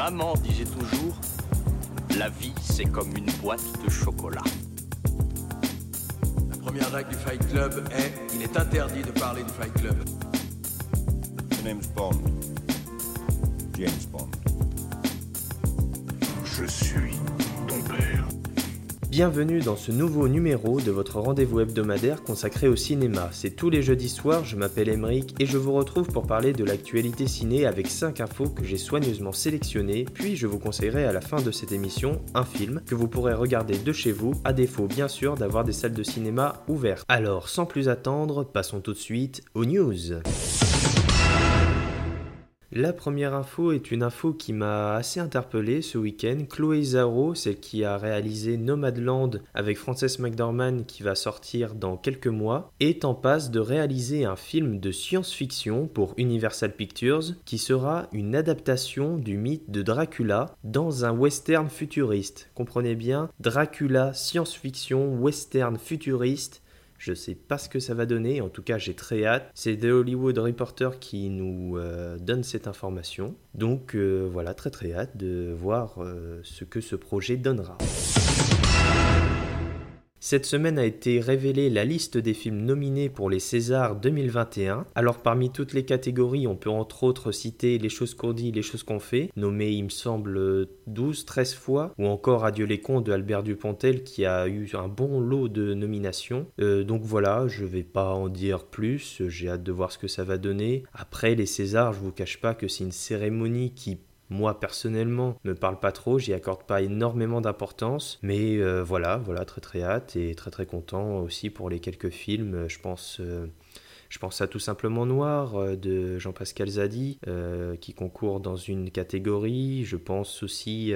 Maman disait toujours, la vie c'est comme une boîte de chocolat. La première règle du Fight Club est il est interdit de parler du Fight Club. Bond. James Bond. Je suis. Bienvenue dans ce nouveau numéro de votre rendez-vous hebdomadaire consacré au cinéma. C'est tous les jeudis soirs, je m'appelle Emeric et je vous retrouve pour parler de l'actualité ciné avec 5 infos que j'ai soigneusement sélectionnées, puis je vous conseillerai à la fin de cette émission un film que vous pourrez regarder de chez vous, à défaut bien sûr d'avoir des salles de cinéma ouvertes. Alors sans plus attendre, passons tout de suite aux news. La première info est une info qui m'a assez interpellé ce week-end. Chloé Zhao, celle qui a réalisé Nomadland avec Frances McDormand qui va sortir dans quelques mois, est en passe de réaliser un film de science-fiction pour Universal Pictures qui sera une adaptation du mythe de Dracula dans un western futuriste. Comprenez bien, Dracula science-fiction western futuriste je sais pas ce que ça va donner, en tout cas j'ai très hâte. C'est The Hollywood Reporter qui nous euh, donne cette information. Donc euh, voilà, très très hâte de voir euh, ce que ce projet donnera. Cette semaine a été révélée la liste des films nominés pour les Césars 2021. Alors parmi toutes les catégories, on peut entre autres citer Les choses qu'on dit, Les choses qu'on fait, nommé il me semble 12, 13 fois, ou encore Adieu les cons de Albert Dupontel qui a eu un bon lot de nominations. Euh, donc voilà, je vais pas en dire plus, j'ai hâte de voir ce que ça va donner. Après les Césars, je vous cache pas que c'est une cérémonie qui moi personnellement me parle pas trop, j'y accorde pas énormément d'importance, mais euh, voilà, voilà très très hâte et très très content aussi pour les quelques films. Je pense, euh, je pense à tout simplement Noir euh, de Jean-Pascal Zadi qui concourt dans une catégorie. Je pense aussi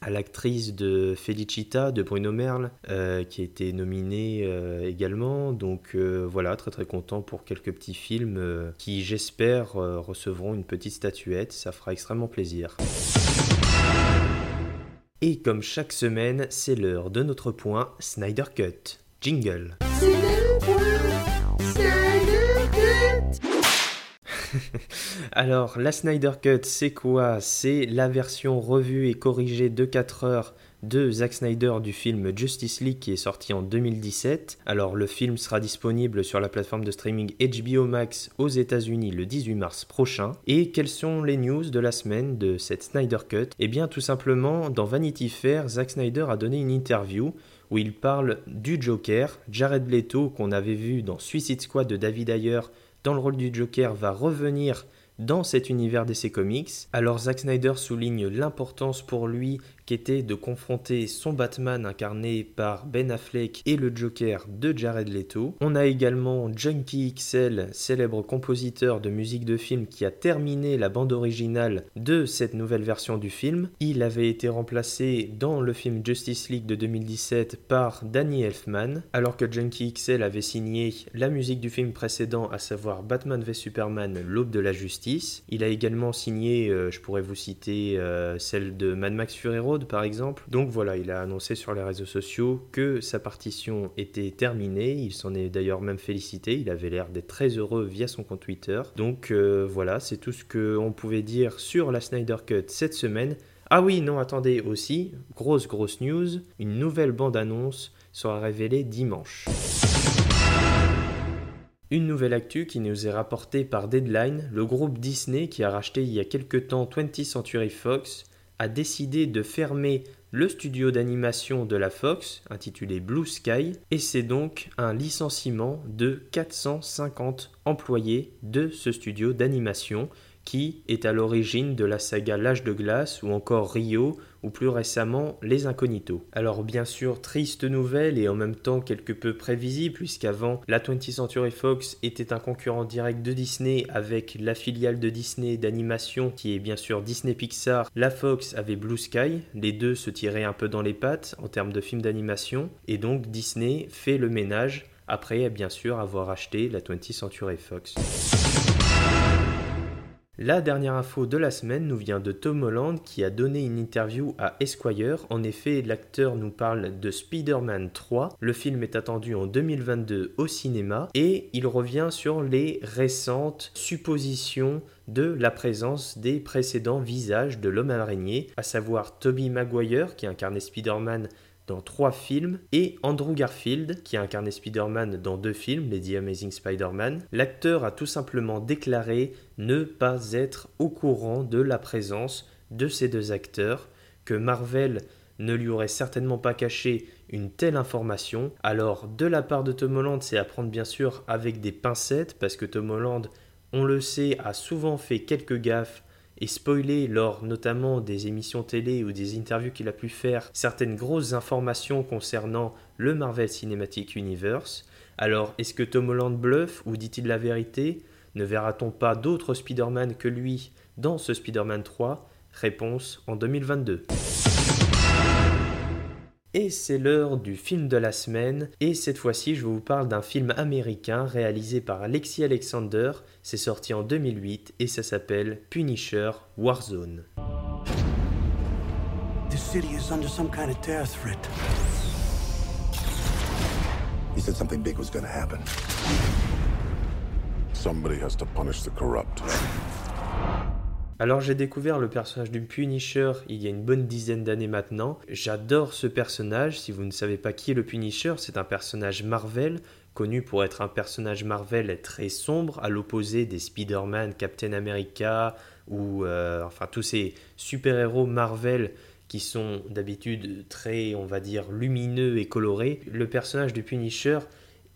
à l'actrice de Felicita de Bruno Merle euh, qui a été nominée euh, également. Donc euh, voilà très très content pour quelques petits films qui j'espère recevront une petite statuette. Ça fera extrêmement plaisir. Et comme chaque semaine c'est l'heure de notre point Snyder Cut. Jingle Alors, la Snyder Cut, c'est quoi? C'est la version revue et corrigée de 4 heures de Zack Snyder du film Justice League qui est sorti en 2017. Alors, le film sera disponible sur la plateforme de streaming HBO Max aux États-Unis le 18 mars prochain. Et quelles sont les news de la semaine de cette Snyder Cut? Eh bien, tout simplement, dans Vanity Fair, Zack Snyder a donné une interview où il parle du Joker, Jared Leto qu'on avait vu dans Suicide Squad de David Ayer dans le rôle du Joker va revenir dans cet univers d'essai comics. Alors Zack Snyder souligne l'importance pour lui qu'était de confronter son Batman incarné par Ben Affleck et le Joker de Jared Leto. On a également Junkie XL, célèbre compositeur de musique de film qui a terminé la bande originale de cette nouvelle version du film. Il avait été remplacé dans le film Justice League de 2017 par Danny Elfman, alors que Junkie XL avait signé la musique du film précédent, à savoir Batman v Superman, l'aube de la justice. Il a également signé, euh, je pourrais vous citer, euh, celle de Mad Max Fury par exemple. Donc voilà, il a annoncé sur les réseaux sociaux que sa partition était terminée. Il s'en est d'ailleurs même félicité. Il avait l'air d'être très heureux via son compte Twitter. Donc euh, voilà, c'est tout ce qu'on pouvait dire sur la Snyder Cut cette semaine. Ah oui, non, attendez aussi, grosse grosse news, une nouvelle bande-annonce sera révélée dimanche. Une nouvelle actu qui nous est rapportée par Deadline, le groupe Disney qui a racheté il y a quelque temps 20th Century Fox a décidé de fermer le studio d'animation de la Fox, intitulé Blue Sky, et c'est donc un licenciement de 450 employés de ce studio d'animation qui est à l'origine de la saga L'âge de glace ou encore Rio ou plus récemment Les Incognitos. Alors bien sûr, triste nouvelle et en même temps quelque peu prévisible puisqu'avant la 20th Century Fox était un concurrent direct de Disney avec la filiale de Disney d'animation qui est bien sûr Disney Pixar. La Fox avait Blue Sky, les deux se tiraient un peu dans les pattes en termes de films d'animation et donc Disney fait le ménage après bien sûr avoir acheté la 20th Century Fox. La dernière info de la semaine nous vient de Tom Holland qui a donné une interview à Esquire. En effet, l'acteur nous parle de Spider-Man 3. Le film est attendu en 2022 au cinéma et il revient sur les récentes suppositions de la présence des précédents visages de l'homme araignée, à savoir Tobey Maguire qui incarnait Spider-Man dans trois films, et Andrew Garfield, qui a incarné Spider-Man dans deux films, les The Amazing Spider-Man. L'acteur a tout simplement déclaré ne pas être au courant de la présence de ces deux acteurs, que Marvel ne lui aurait certainement pas caché une telle information. Alors, de la part de Tom Holland, c'est à prendre bien sûr avec des pincettes, parce que Tom Holland, on le sait, a souvent fait quelques gaffes et spoiler lors notamment des émissions télé ou des interviews qu'il a pu faire certaines grosses informations concernant le Marvel Cinematic Universe. Alors, est-ce que Tom Holland bluffe ou dit-il la vérité? Ne verra-t-on pas d'autres Spider-Man que lui dans ce Spider-Man 3 Réponse en 2022. Et c'est l'heure du film de la semaine, et cette fois-ci je vous parle d'un film américain réalisé par Alexis Alexander, c'est sorti en 2008 et ça s'appelle Punisher Warzone. The city is under some kind of terror threat. He said something big was to happen. Somebody has to punish the corrupt. Alors j'ai découvert le personnage du Punisher il y a une bonne dizaine d'années maintenant. J'adore ce personnage. Si vous ne savez pas qui est le Punisher, c'est un personnage Marvel, connu pour être un personnage Marvel très sombre, à l'opposé des Spider-Man, Captain America ou euh, enfin tous ces super-héros Marvel qui sont d'habitude très, on va dire, lumineux et colorés. Le personnage du Punisher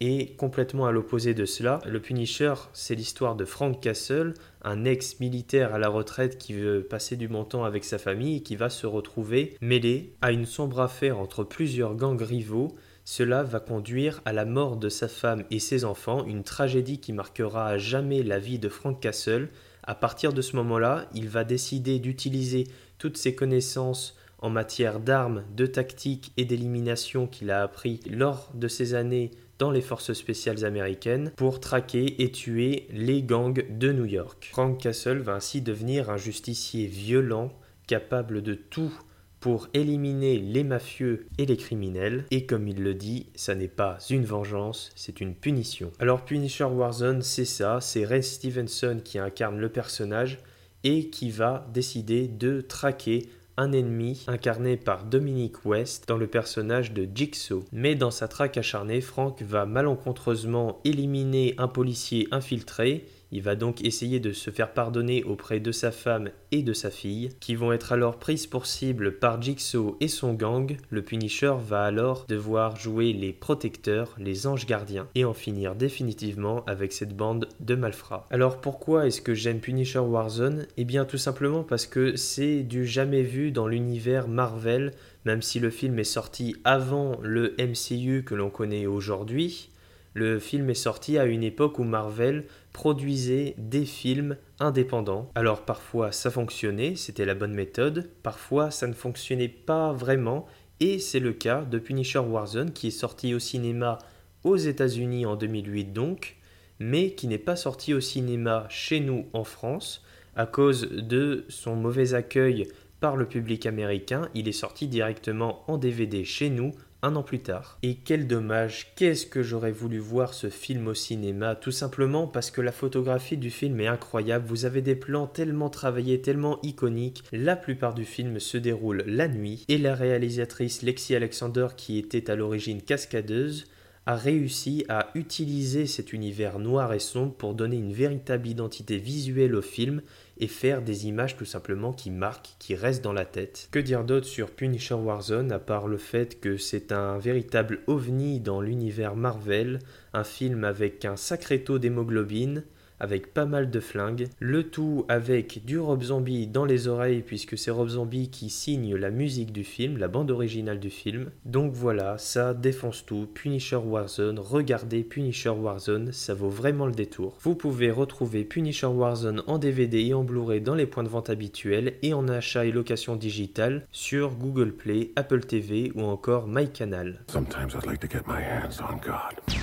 et complètement à l'opposé de cela, le Punisher, c'est l'histoire de Frank Castle, un ex-militaire à la retraite qui veut passer du bon temps avec sa famille et qui va se retrouver mêlé à une sombre affaire entre plusieurs gangs rivaux. Cela va conduire à la mort de sa femme et ses enfants, une tragédie qui marquera à jamais la vie de Frank Castle. À partir de ce moment-là, il va décider d'utiliser toutes ses connaissances en matière d'armes, de tactique et d'élimination qu'il a appris lors de ses années dans les forces spéciales américaines pour traquer et tuer les gangs de New York. Frank Castle va ainsi devenir un justicier violent, capable de tout pour éliminer les mafieux et les criminels. Et comme il le dit, ça n'est pas une vengeance, c'est une punition. Alors Punisher Warzone, c'est ça, c'est Ray Stevenson qui incarne le personnage et qui va décider de traquer un ennemi incarné par Dominic West dans le personnage de Jigsaw. Mais dans sa traque acharnée, Frank va malencontreusement éliminer un policier infiltré il va donc essayer de se faire pardonner auprès de sa femme et de sa fille, qui vont être alors prises pour cible par Jigsaw et son gang. Le Punisher va alors devoir jouer les protecteurs, les anges gardiens, et en finir définitivement avec cette bande de malfrats. Alors pourquoi est-ce que j'aime Punisher Warzone? Eh bien tout simplement parce que c'est du jamais vu dans l'univers Marvel, même si le film est sorti avant le MCU que l'on connaît aujourd'hui. Le film est sorti à une époque où Marvel produisait des films indépendants. Alors parfois ça fonctionnait, c'était la bonne méthode, parfois ça ne fonctionnait pas vraiment, et c'est le cas de Punisher Warzone qui est sorti au cinéma aux États-Unis en 2008 donc, mais qui n'est pas sorti au cinéma chez nous en France à cause de son mauvais accueil par le public américain. Il est sorti directement en DVD chez nous un an plus tard. Et quel dommage, qu'est-ce que j'aurais voulu voir ce film au cinéma, tout simplement parce que la photographie du film est incroyable, vous avez des plans tellement travaillés, tellement iconiques, la plupart du film se déroule la nuit, et la réalisatrice Lexi Alexander, qui était à l'origine cascadeuse, a réussi à utiliser cet univers noir et sombre pour donner une véritable identité visuelle au film et faire des images tout simplement qui marquent, qui restent dans la tête. Que dire d'autre sur Punisher Warzone à part le fait que c'est un véritable ovni dans l'univers Marvel, un film avec un sacré taux d'hémoglobine, avec pas mal de flingues, le tout avec du Rob Zombie dans les oreilles puisque c'est Rob Zombie qui signe la musique du film, la bande originale du film. Donc voilà, ça défonce tout, Punisher Warzone, regardez Punisher Warzone, ça vaut vraiment le détour. Vous pouvez retrouver Punisher Warzone en DVD et en Blu-ray dans les points de vente habituels et en achat et location digitale sur Google Play, Apple TV ou encore MyCanal. Sometimes I'd like to get my hands on God.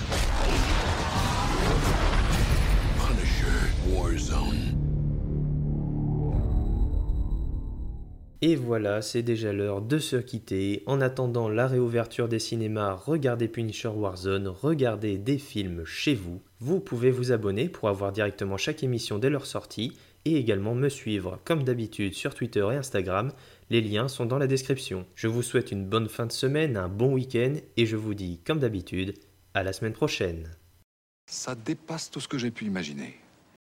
Et voilà, c'est déjà l'heure de se quitter. En attendant la réouverture des cinémas, regardez Punisher Warzone, regardez des films chez vous. Vous pouvez vous abonner pour avoir directement chaque émission dès leur sortie et également me suivre comme d'habitude sur Twitter et Instagram. Les liens sont dans la description. Je vous souhaite une bonne fin de semaine, un bon week-end et je vous dis comme d'habitude à la semaine prochaine. Ça dépasse tout ce que j'ai pu imaginer.